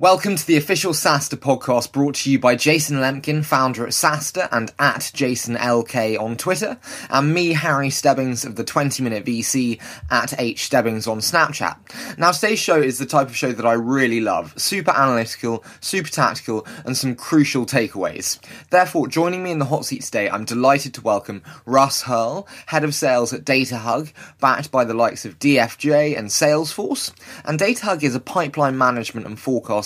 Welcome to the official SaaStr podcast brought to you by Jason Lemkin, founder at SaaStr and at JasonLK on Twitter, and me, Harry Stebbings of the 20 Minute VC at H Stebbings on Snapchat. Now, today's show is the type of show that I really love super analytical, super tactical, and some crucial takeaways. Therefore, joining me in the hot seat today, I'm delighted to welcome Russ Hearl, head of sales at DataHug, backed by the likes of DFJ and Salesforce. And DataHug is a pipeline management and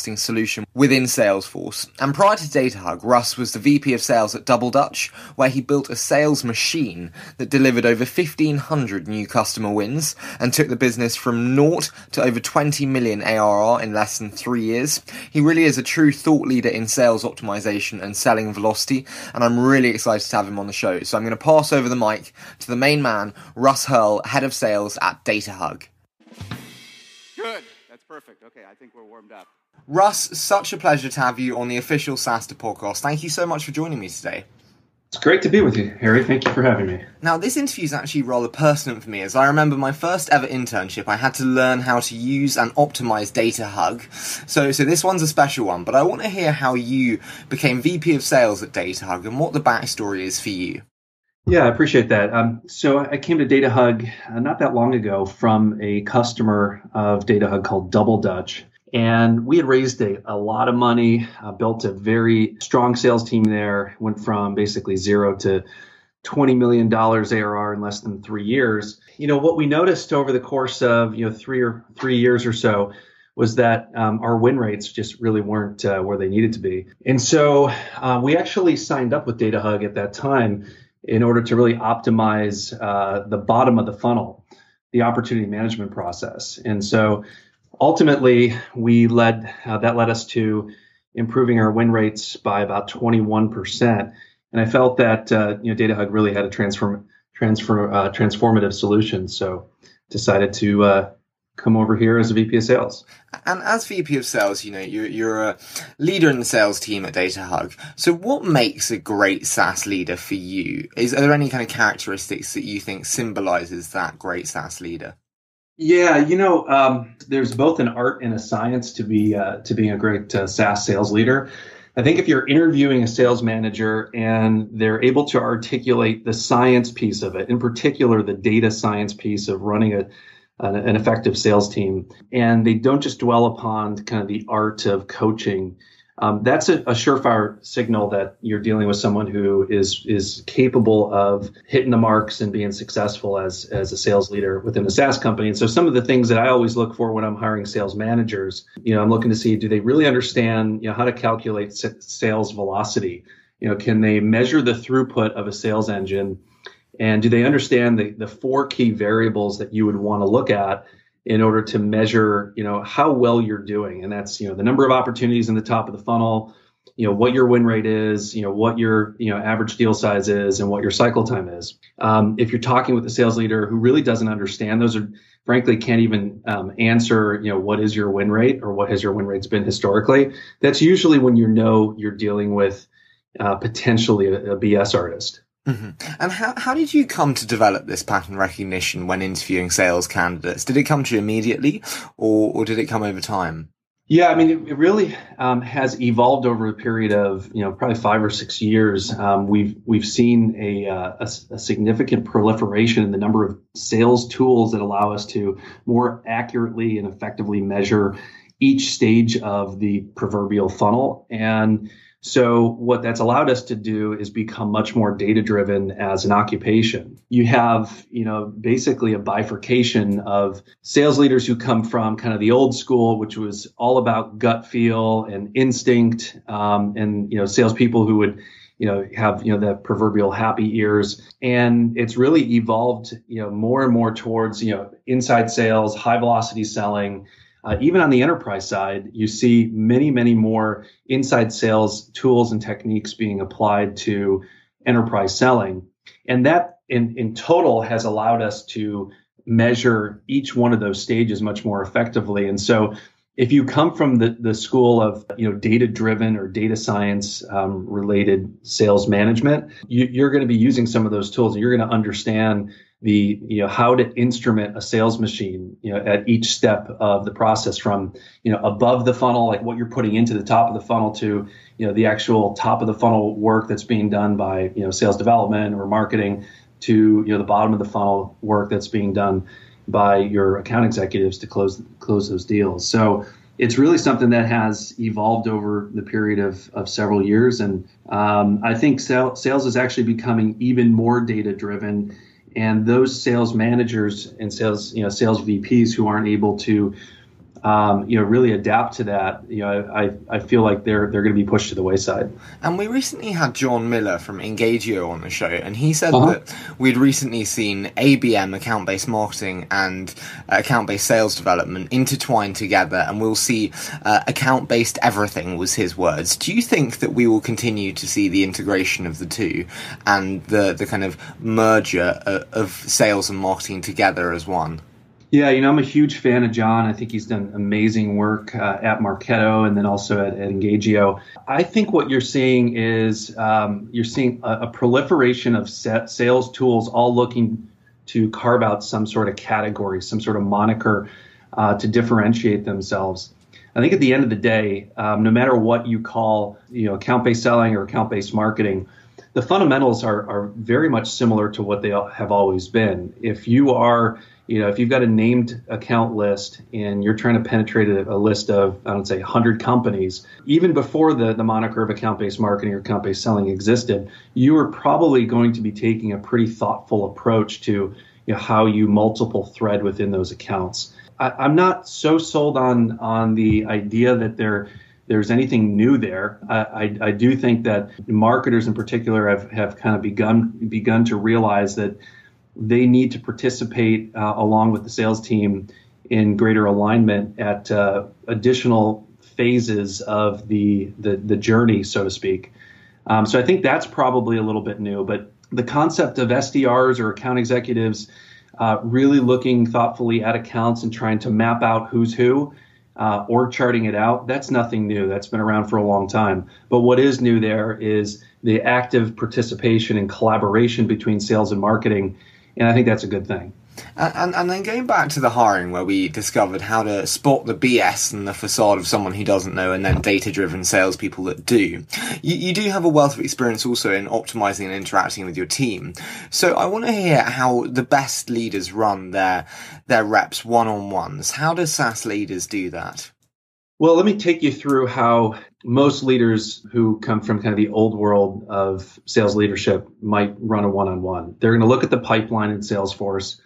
forecasting solution within Salesforce. And prior to DataHug, Russ was the VP of sales at Double Dutch, where he built a sales machine that delivered over 1,500 new customer wins and took the business from naught to over 20 million ARR in less than three years. He really is a true thought leader in sales optimization and selling velocity, and I'm really excited to have him on the show. So I'm going to pass over the mic to the main man, Russ Hearl, head of sales at DataHug. Good. That's perfect. Okay, I think we're warmed up. Russ, such a pleasure to have you on the official SaaStr podcast. Thank you so much for joining me today. It's great to be with you, Harry. Thank you for having me. Now, this interview is actually rather personal for me, as I remember my first ever internship, I had to learn how to use and optimize DataHug. So, so this one's a special one, but I want to hear how you became VP of Sales at DataHug and what the backstory is for you. Yeah, I appreciate that. Um, so I came to DataHug uh, not that long ago from a customer of DataHug called Double Dutch. And we had raised a, a lot of money, uh, built a very strong sales team there, went from basically zero to $20 million ARR in less than three years. You know, what we noticed over the course of, you know, three or three years or so was that um, our win rates just really weren't uh, where they needed to be. And so uh, we actually signed up with DataHug at that time in order to really optimize uh, the bottom of the funnel, the opportunity management process. And so ultimately, we led uh, that led us to improving our win rates by about 21%. And I felt that uh, you know DataHug really had a transform transfer uh, transformative solution. So decided to uh, come over here as a VP of sales. And as VP of sales, you know, you're, you're a leader in the sales team at DataHug. So what makes a great SaaS leader for you? Is are there any kind of characteristics that you think symbolizes that great SaaS leader? Yeah, you know, um, there's both an art and a science to be uh, to being a great uh, SaaS sales leader. I think if you're interviewing a sales manager and they're able to articulate the science piece of it, in particular the data science piece of running a an, an effective sales team, and they don't just dwell upon kind of the art of coaching um, that's a, a, surefire signal that you're dealing with someone who is is capable of hitting the marks and being successful as as a sales leader within a SaaS company. And so, some of the things that I always look for when I'm hiring sales managers, you know, I'm looking to see do they really understand you know how to calculate sales velocity? You know, can they measure the throughput of a sales engine? And do they understand the, the four key variables that you would want to look at in order to measure, you know, how well you're doing. And that's, you know, the number of opportunities in the top of the funnel, you know, what your win rate is, you know, what your, you know, average deal size is and what your cycle time is. Um, if you're talking with a sales leader who really doesn't understand those are, frankly, can't even um, answer, you know, what is your win rate or what has your win rates been historically, that's usually when you know you're dealing with uh, potentially a, a BS artist. Mm-hmm. And how, how did you come to develop this pattern recognition when interviewing sales candidates? Did it come to you immediately or, or did it come over time? Yeah, I mean, it, it really um, has evolved over a period of you know probably five or six years. Um, we've we've seen a, uh, a, a, significant proliferation in the number of sales tools that allow us to more accurately and effectively measure each stage of the proverbial funnel. And so what that's allowed us to do is become much more data driven as an occupation. You have, you know, basically a bifurcation of sales leaders who come from kind of the old school, which was all about gut feel and instinct, um, and you know, salespeople who would you know have you know that proverbial happy ears and it's really evolved you know more and more towards you know inside sales high velocity selling uh, even on the enterprise side, you see many, many more inside sales tools and techniques being applied to enterprise selling. And that in, in total has allowed us to measure each one of those stages much more effectively. And so if you come from the, the school of you know data driven or data science um, related sales management you, are going to be using some of those tools and you're going to understand the you know how to instrument a sales machine you know at each step of the process from you know above the funnel like what you're putting into the top of the funnel to you know the actual top of the funnel work that's being done by you know sales development or marketing to you know the bottom of the funnel work that's being done by your account executives to close close those deals. So it's really something that has evolved over the period of, of several years. And um, i think sales is actually becoming even more data driven and those sales managers and sales you know sales VPs who aren't able to um, you know, really adapt to that, you know, I, I feel like they're they're going to be pushed to the wayside. And we recently had Jon Miller from Engagio on the show, and he said uh-huh. that we'd recently seen ABM, account based marketing, and uh, account based sales development intertwined together, and we'll see uh, account based everything, was his words. Do you think that we will continue to see the integration of the two and the, the kind of merger of, uh, of sales and marketing together as one? Yeah, you know, I'm a huge fan of Jon. I think he's done amazing work uh, at Marketo and then also at, at Engagio. I think what you're seeing is um, you're seeing a, a proliferation of sales tools all looking to carve out some sort of category, some sort of moniker uh, to differentiate themselves. I think at the end of the day, um, no matter what you call, you know, account-based selling or account-based marketing, the fundamentals are, are very much similar to what they have always been. If you are you know, if you've got a named account list and you're trying to penetrate a, a list of, I don't say, 100 companies, even before the, the moniker of account based marketing or account based selling existed, you are probably going to be taking a pretty thoughtful approach to you know, how you multiple thread within those accounts. I, am not so sold on on the idea that there there's anything new there. I, I, I do think that marketers in particular have, have kind of begun begun to realize that they need to participate uh, along with the sales team in greater alignment at uh, additional phases of the, the, the journey, so to speak. Um, so I think that's probably a little bit new, but the concept of SDRs or account executives uh, really looking thoughtfully at accounts and trying to map out who's who uh, or charting it out, that's nothing new. That's been around for a long time. But what is new there is the active participation and collaboration between sales and marketing and I think that's a good thing. And, and then going back to the hiring where we discovered how to spot the BS and the facade of someone who doesn't know and then data driven salespeople that do. You, you do have a wealth of experience also in optimizing and interacting with your team. So I want to hear how the best leaders run their, their reps one on ones. How do SaaS leaders do that? Well, let me take you through how most leaders who come from kind of the old world of sales leadership might run a one on one. They're going to look at the pipeline in Salesforce.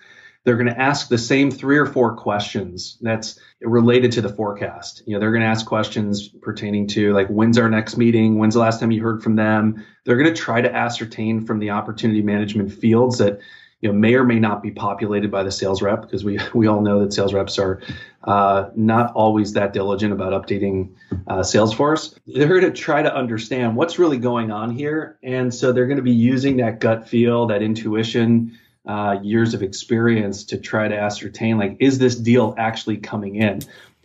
They're going to ask the same three or four questions that's related to the forecast. You know, they're going to ask questions pertaining to like, when's our next meeting? When's the last time you heard from them? They're going to try to ascertain from the opportunity management fields that you know may or may not be populated by the sales rep because we we all know that sales reps are uh, not always that diligent about updating uh, Salesforce. They're going to try to understand what's really going on here, and so they're going to be using that gut feel, that intuition, uh, years of experience to try to ascertain like is this deal actually coming in.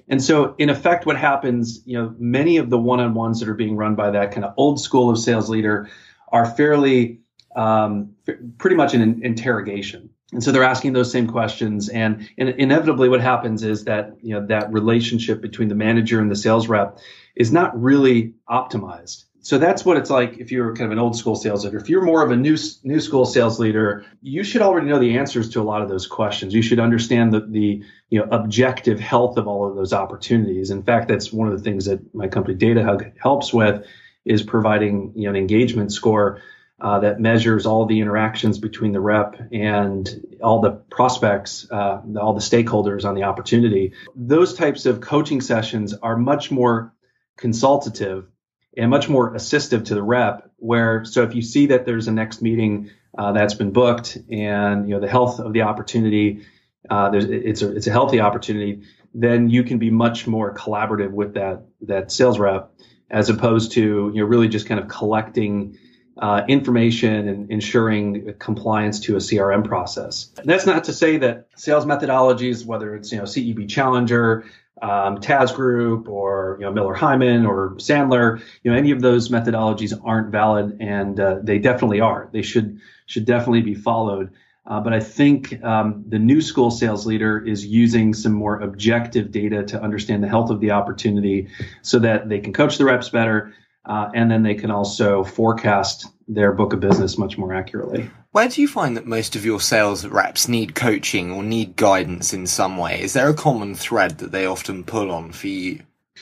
And so, in effect, what happens, you know, many of the one-on-ones that are being run by that kind of old school of sales leader are fairly um, pretty much an interrogation. And so they're asking those same questions, and, and inevitably, what happens is that you know that relationship between the manager and the sales rep is not really optimized. So that's what it's like if you're kind of an old school sales leader. If you're more of a new new school sales leader, you should already know the answers to a lot of those questions. You should understand the the you know objective health of all of those opportunities. In fact, that's one of the things that my company DataHug helps with is providing you know an engagement score uh, that measures all the interactions between the rep and all the prospects, uh, all the stakeholders on the opportunity. Those types of coaching sessions are much more consultative and much more assistive to the rep. Where so if you see that there's a next meeting uh, that's been booked and you know the health of the opportunity, uh, it's a it's a healthy opportunity, then you can be much more collaborative with that that sales rep as opposed to you know really just kind of collecting uh, information and ensuring compliance to a CRM process. that's not to say that sales methodologies, whether it's you know CEB Challenger, um, TAS Group, or you know Miller Heiman or Sandler, you know any of those methodologies aren't valid, and uh, they definitely are. They should should definitely be followed. Uh, but I think um, the new school sales leader is using some more objective data to understand the health of the opportunity so that they can coach the reps better. Uh, and then they can also forecast their book of business much more accurately. Where do you find that most of your sales reps need coaching or need guidance in some way? Is there a common thread that they often pull on for you?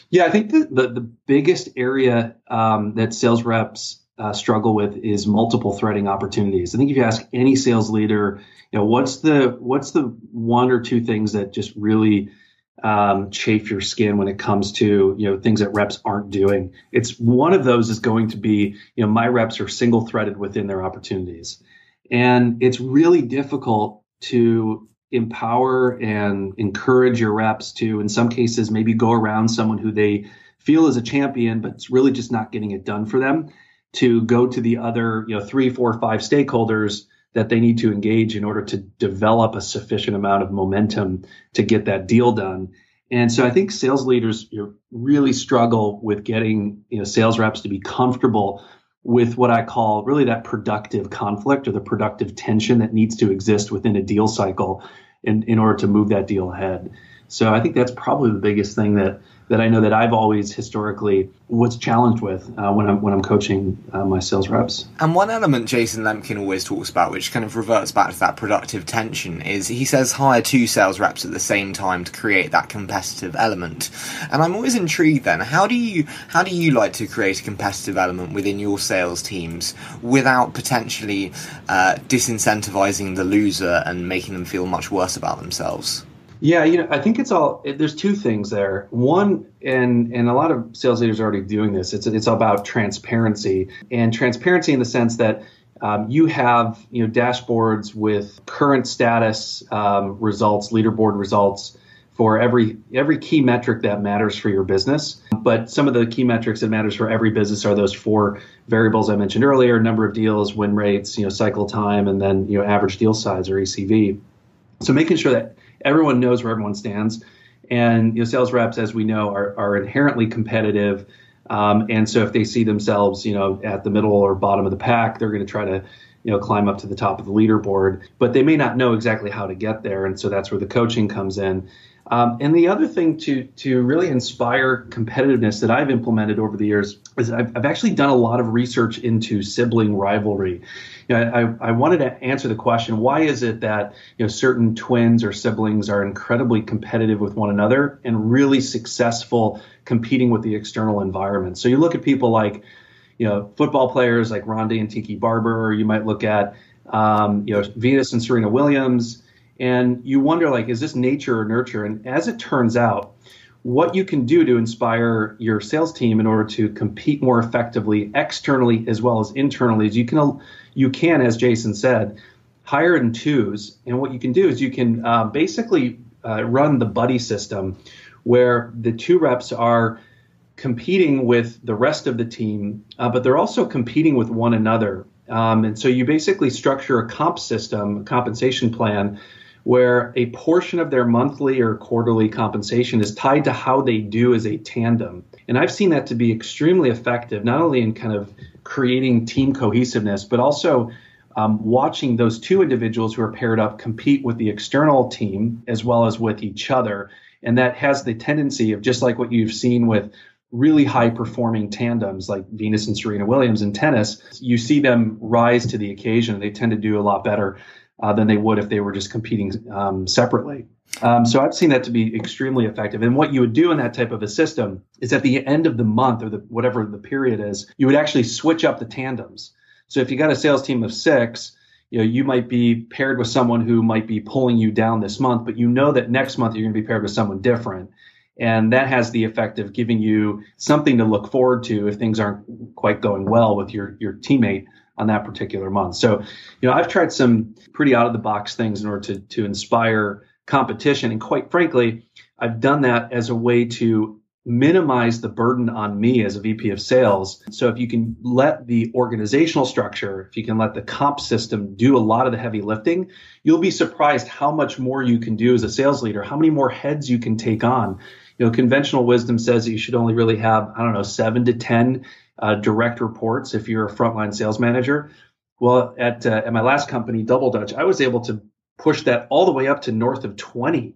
Yeah, I think the, the, the biggest area um, that sales reps uh, struggle with is multiple threading opportunities. I think if you ask any sales leader, you know, what's the what's the one or two things that just really um, chafe your skin when it comes to you know things that reps aren't doing? It's one of those is going to be you know my reps are single threaded within their opportunities, and it's really difficult to empower and encourage your reps to, in some cases, maybe go around someone who they feel is a champion, but it's really just not getting it done for them to go to the other, you know, three, four, five stakeholders that they need to engage in order to develop a sufficient amount of momentum to get that deal done. And so I think sales leaders you know, really struggle with getting you know sales reps to be comfortable with what I call really that productive conflict or the productive tension that needs to exist within a deal cycle in, in order to move that deal ahead. So I think that's probably the biggest thing that that I know that I've always historically was challenged with uh, when I'm when I'm coaching uh, my sales reps. And one element Jason Lemkin always talks about, which kind of reverts back to that productive tension, is he says hire two sales reps at the same time to create that competitive element. And I'm always intrigued. Then, how do you how do you like to create a competitive element within your sales teams without potentially uh, disincentivizing the loser and making them feel much worse about themselves? Yeah, you know, I think it's all. There's two things there. One, and and a lot of sales leaders are already doing this. It's it's about transparency and transparency in the sense that um, you have you know dashboards with current status um, results, leaderboard results for every every key metric that matters for your business. But some of the key metrics that matters for every business are those four variables I mentioned earlier: number of deals, win rates, you know, cycle time, and then you know average deal size or ACV. So making sure that everyone knows where everyone stands. And you know, sales reps, as we know, are, are inherently competitive. Um, and so if they see themselves, you know, at the middle or bottom of the pack, they're going to try to, you know, climb up to the top of the leaderboard. But they may not know exactly how to get there, and so that's where the coaching comes in. Um, and the other thing to to really inspire competitiveness that I've implemented over the years is I've, I've actually done a lot of research into sibling rivalry you know, I, I wanted to answer the question: Why is it that you know certain twins or siblings are incredibly competitive with one another and really successful competing with the external environment? So you look at people like you know football players like Ronde and Tiki Barber, you might look at um, you know Venus and Serena Williams, and you wonder like, is this nature or nurture? And as it turns out, what you can do to inspire your sales team in order to compete more effectively externally as well as internally is you can you can as jason said hire in twos and what you can do is you can uh, basically uh, run the buddy system where the two reps are competing with the rest of the team uh, but they're also competing with one another um, and so you basically structure a comp system a compensation plan where a portion of their monthly or quarterly compensation is tied to how they do as a tandem. And I've seen that to be extremely effective, not only in kind of creating team cohesiveness, but also um, watching those two individuals who are paired up compete with the external team as well as with each other. And that has the tendency of just like what you've seen with really high performing tandems like Venus and Serena Williams in tennis, you see them rise to the occasion. They tend to do a lot better uh, than they would if they were just competing um, separately. Um, so I've seen that to be extremely effective. And what you would do in that type of a system is at the end of the month or the, whatever the period is, you would actually switch up the tandems. So if you got a sales team of six, you know, you might be paired with someone who might be pulling you down this month, but you know that next month you're going to be paired with someone different. And that has the effect of giving you something to look forward to if things aren't quite going well with your, your teammate on that particular month. So, you know, I've tried some pretty out of the box things in order to to inspire competition, and quite frankly, I've done that as a way to minimize the burden on me as a VP of sales. So if you can let the organizational structure, if you can let the comp system do a lot of the heavy lifting, you'll be surprised how much more you can do as a sales leader, how many more heads you can take on. You know, conventional wisdom says that you should only really have, I don't know, seven to 10 uh, direct reports if you're a frontline sales manager. Well, at uh, at my last company, Double Dutch, I was able to push that all the way up to north of 20,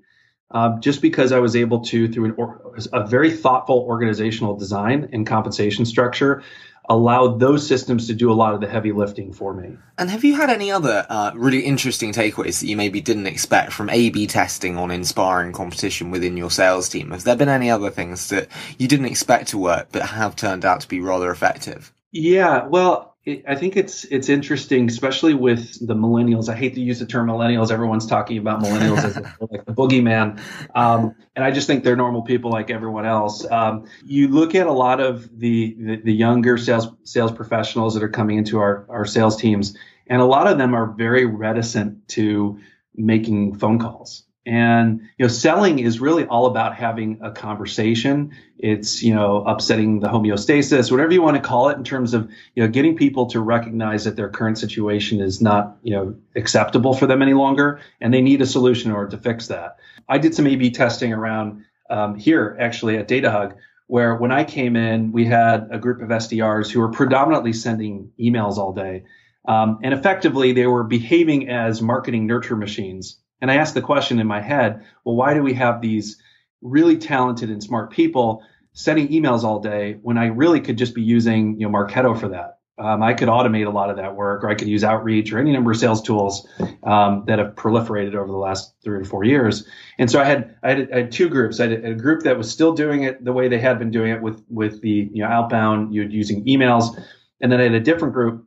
um, just because I was able to, through an or, a very thoughtful organizational design and compensation structure, allowed those systems to do a lot of the heavy lifting for me. And have you had any other uh, really interesting takeaways that you maybe didn't expect from A/B testing on inspiring competition within your sales team? Have there been any other things that you didn't expect to work but have turned out to be rather effective? Yeah, well, I think it's it's interesting, especially with the millennials. I hate to use the term millennials. Everyone's talking about millennials as like the boogeyman, um, and I just think they're normal people like everyone else. Um, you look at a lot of the, the, the younger sales sales professionals that are coming into our our sales teams, and a lot of them are very reticent to making phone calls. And you know, selling is really all about having a conversation. It's you know, upsetting the homeostasis, whatever you want to call it, in terms of you know, getting people to recognize that their current situation is not you know acceptable for them any longer, and they need a solution in order to fix that. I did some A/B testing around um, here, actually at DataHug, where when I came in, we had a group of SDRs who were predominantly sending emails all day, um, and effectively they were behaving as marketing nurture machines and I asked the question in my head, well, why do we have these really talented and smart people sending emails all day when I really could just be using, you know, Marketo for that? Um, I could automate a lot of that work, or I could use outreach or any number of sales tools um, that have proliferated over the last three or four years. And so I had I had, I had two groups. I had a group that was still doing it the way they had been doing it with with the you know outbound, you using emails, and then I had a different group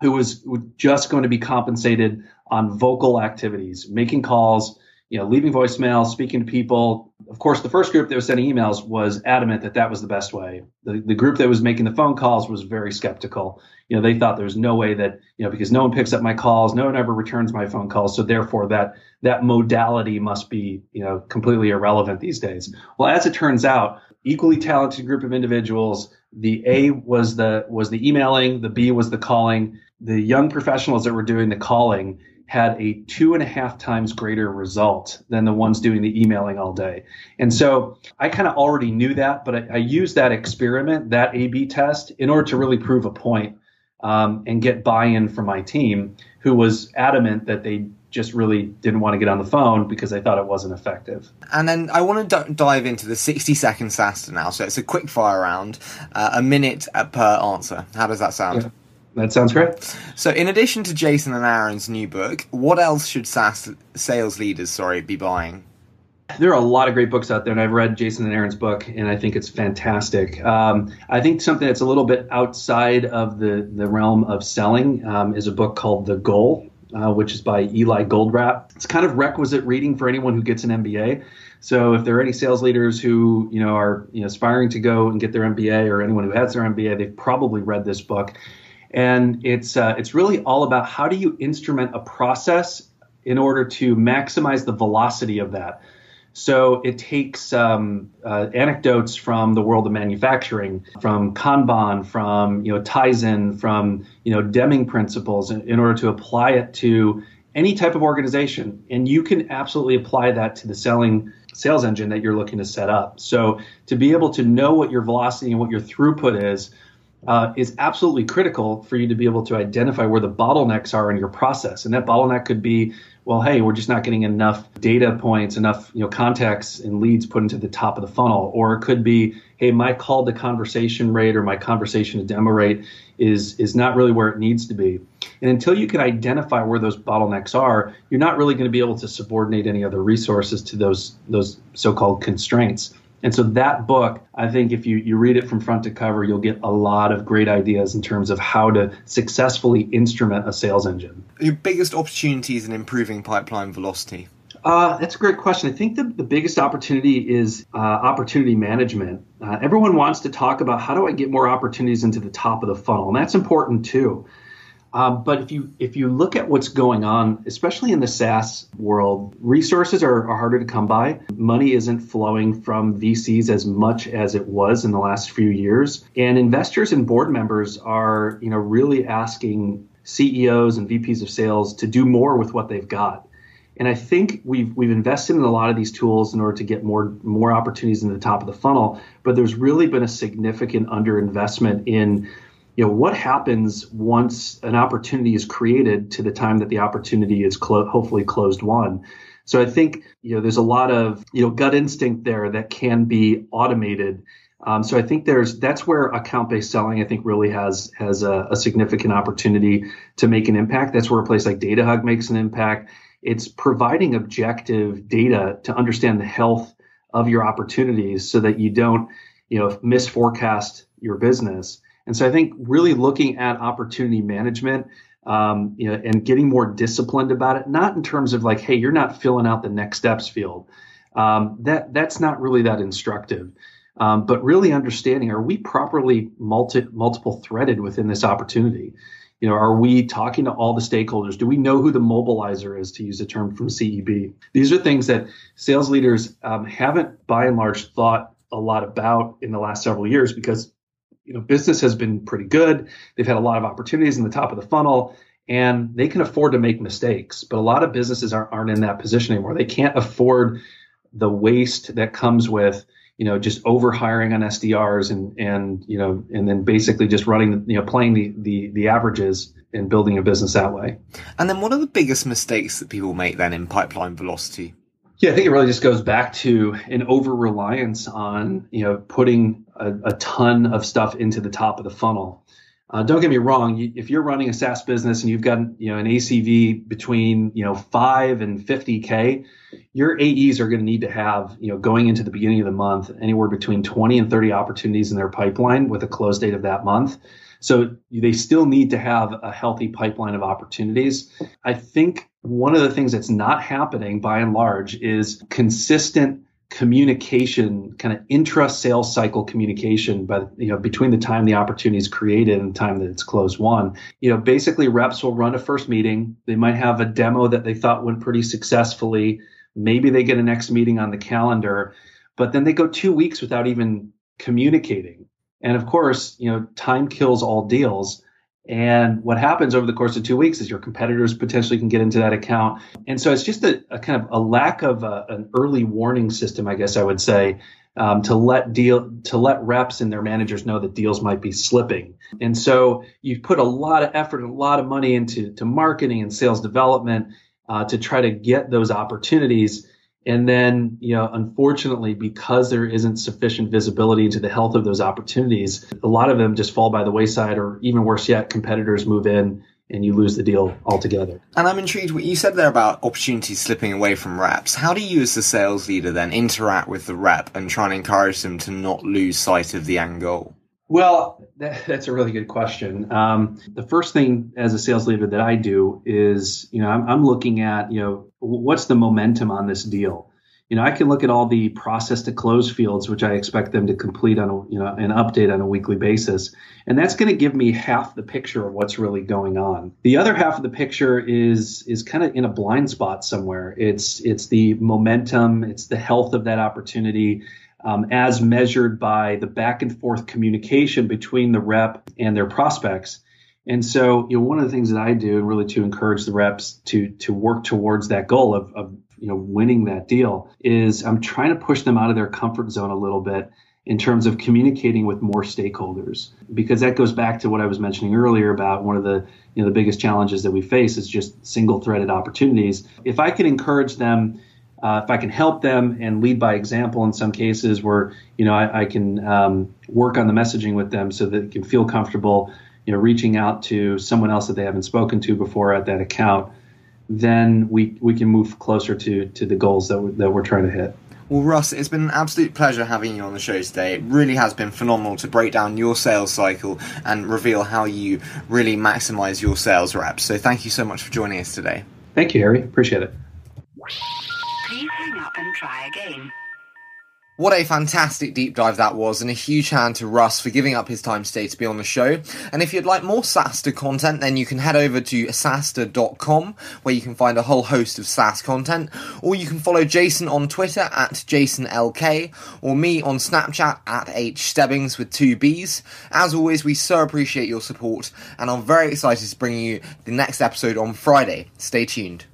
who was just going to be compensated on vocal activities, making calls, you know, leaving voicemails, speaking to people. Of course, the first group that was sending emails was adamant that that was the best way. The, the group that was making the phone calls was very skeptical. You know, they thought there was no way that, you know, because no one picks up my calls, no one ever returns my phone calls, so therefore that that modality must be, you know, completely irrelevant these days. Well, as it turns out, equally talented group of individuals. The A was the was the emailing, the B was the calling. The young professionals that were doing the calling had a two and a half times greater result than the ones doing the emailing all day. And so I kind of already knew that, but I, I, used that experiment, that A B test, in order to really prove a point, um, and get buy in from my team, who was adamant that they just really didn't want to get on the phone because they thought it wasn't effective. And then I want to d- dive into the 60 second SaaStr now. So it's a quick fire round, uh, a minute per answer. How does that sound? Yeah. That sounds great. So, in addition to Jason and Aaron's new book, what else should SaaS sales leaders, sorry, be buying? There are a lot of great books out there, and I've read Jason and Aaron's book, and I think it's fantastic. Um, I think something that's a little bit outside of the, the realm of selling um, is a book called The Goal, uh, which is by Eli Goldratt. It's kind of requisite reading for anyone who gets an MBA. So if there are any sales leaders who you know are you know, aspiring to go and get their MBA, or anyone who has their MBA, they've probably read this book and it's uh, it's really all about how do you instrument a process in order to maximize the velocity of that. So it takes um, uh, anecdotes from the world of manufacturing, from Kanban, from you know Kaizen, from you know Deming principles, in, in order to apply it to any type of organization. And you can absolutely apply that to the selling sales engine that you're looking to set up. So to be able to know what your velocity and what your throughput is uh, is absolutely critical for you to be able to identify where the bottlenecks are in your process. And that bottleneck could be, well, hey, we're just not getting enough data points, enough you know contacts and leads put into the top of the funnel. Or it could be, hey, my call to conversation rate or my conversation to demo rate is is not really where it needs to be. And until you can identify where those bottlenecks are, you're not really going to be able to subordinate any other resources to those those so-called constraints. And so that book, I think if you, you read it from front to cover, you'll get a lot of great ideas in terms of how to successfully instrument a sales engine. Your biggest opportunities in improving pipeline velocity? Uh, that's a great question. I think the, the biggest opportunity is uh, opportunity management. Uh, everyone wants to talk about how do I get more opportunities into the top of the funnel, and that's important too. Um, but if you if you look at what's going on, especially in the SaaS world, resources are, are, harder to come by. Money isn't flowing from VCs as much as it was in the last few years, and investors and board members are you know really asking CEOs and VPs of sales to do more with what they've got. And I think we've we've invested in a lot of these tools in order to get more more opportunities in the top of the funnel. But there's really been a significant underinvestment in you know what happens once an opportunity is created to the time that the opportunity is clo- hopefully closed won so i think you know there's a lot of you know gut instinct there that can be automated um, so I think there's that's where account-based selling I think really has has a, a, significant opportunity to make an impact. That's where a place like DataHug makes an impact. It's providing objective data to understand the health of your opportunities so that you don't you know misforecast your business. And so I think really looking at opportunity management um, you know, and getting more disciplined about it, not in terms of like, hey, you're not filling out the next steps field. Um, that that's not really that instructive. Um, but really understanding are we properly multi, multiple threaded within this opportunity? You know, are we talking to all the stakeholders? Do we know who the mobilizer is, to use a term from CEB? These are things that sales leaders um, haven't, by and large, thought a lot about in the last several years because you know business has been pretty good. They've had a lot of opportunities in the top of the funnel, and they can afford to make mistakes. But a lot of businesses aren't, aren't in that position anymore. They can't afford the waste that comes with you know, just over hiring on SDRs and and you know, and then basically just running, you know, playing the the, the averages and building a business that way. And then, what are the biggest mistakes that people make then in pipeline velocity? Yeah, I think it really just goes back to an over reliance on you know putting a, a, ton of stuff into the top of the funnel. Uh, don't get me wrong. if you're running a SaaS business and you've got you know an ACV between you know five and 50k, your AEs are going to need to have you know going into the beginning of the month anywhere between 20 and 30 opportunities in their pipeline with a close date of that month. So they still need to have a healthy pipeline of opportunities. I think one of the things that's not happening by and large is consistent communication, kind of intra sales cycle communication, but you know, between the time the opportunity is created and the time that it's closed won. You know, basically reps will run a first meeting. They might have a demo that they thought went pretty successfully. Maybe they get a next meeting on the calendar, but then they go two weeks without even communicating. And of course, you know, time kills all deals. And what happens over the course of two weeks is your competitors potentially can get into that account. And so it's just a, a kind of a lack of a, an early warning system, I guess I would say, um, to let deal to let reps and their managers know that deals might be slipping. And so you've put a lot of effort and a lot of money into to marketing and sales development uh, to try to get those opportunities. And then, you know, unfortunately, because there isn't sufficient visibility into the health of those opportunities, a lot of them just fall by the wayside, or even worse yet, competitors move in and you lose the deal altogether. And I'm intrigued what you said there about opportunities slipping away from reps. How do you, as the sales leader, then interact with the rep and try and encourage them to not lose sight of the end goal? Well, that, that's a really good question. Um, the first thing as a sales leader that I do is, you know, I'm, I'm, looking at, you know, what's the momentum on this deal. You know, I can look at all the process to close fields, which I expect them to complete on, a, you know, an update on a weekly basis, and that's going to give me half the picture of what's really going on. The other half of the picture is is kind of in a blind spot somewhere. It's it's the momentum, it's the health of that opportunity um, as measured by the back and forth communication between the rep and their prospects. And so, you know, one of the things that I do, really to encourage the reps to to work towards that goal of, of you know winning that deal, is I'm trying to push them out of their comfort zone a little bit in terms of communicating with more stakeholders because that goes back to what I was mentioning earlier about one of the you know the biggest challenges that we face is just single threaded opportunities. If I can encourage them uh, if I can help them and lead by example in some cases where you know I, I can um, work on the messaging with them so that they can feel comfortable you know reaching out to someone else that they haven't spoken to before at that account then we we can move closer to to the goals that, we, that we're trying to hit well, Russ, it's been an absolute pleasure having you on the show today. It really has been phenomenal to break down your sales cycle and reveal how you really maximize your sales reps. So, thank you so much for joining us today. Thank you, Harry. Appreciate it and try again. What a fantastic deep dive that was, and a huge hand to Russ for giving up his time today to be on the show. And if you'd like more SaaStr content, then you can head over to SaaStr.com, where you can find a whole host of SaaS content, or you can follow Jason on Twitter at JasonLK, or me on Snapchat at HStebbings with two B's. As always, we so appreciate your support, and I'm very excited to bring you the next episode on Friday. Stay tuned.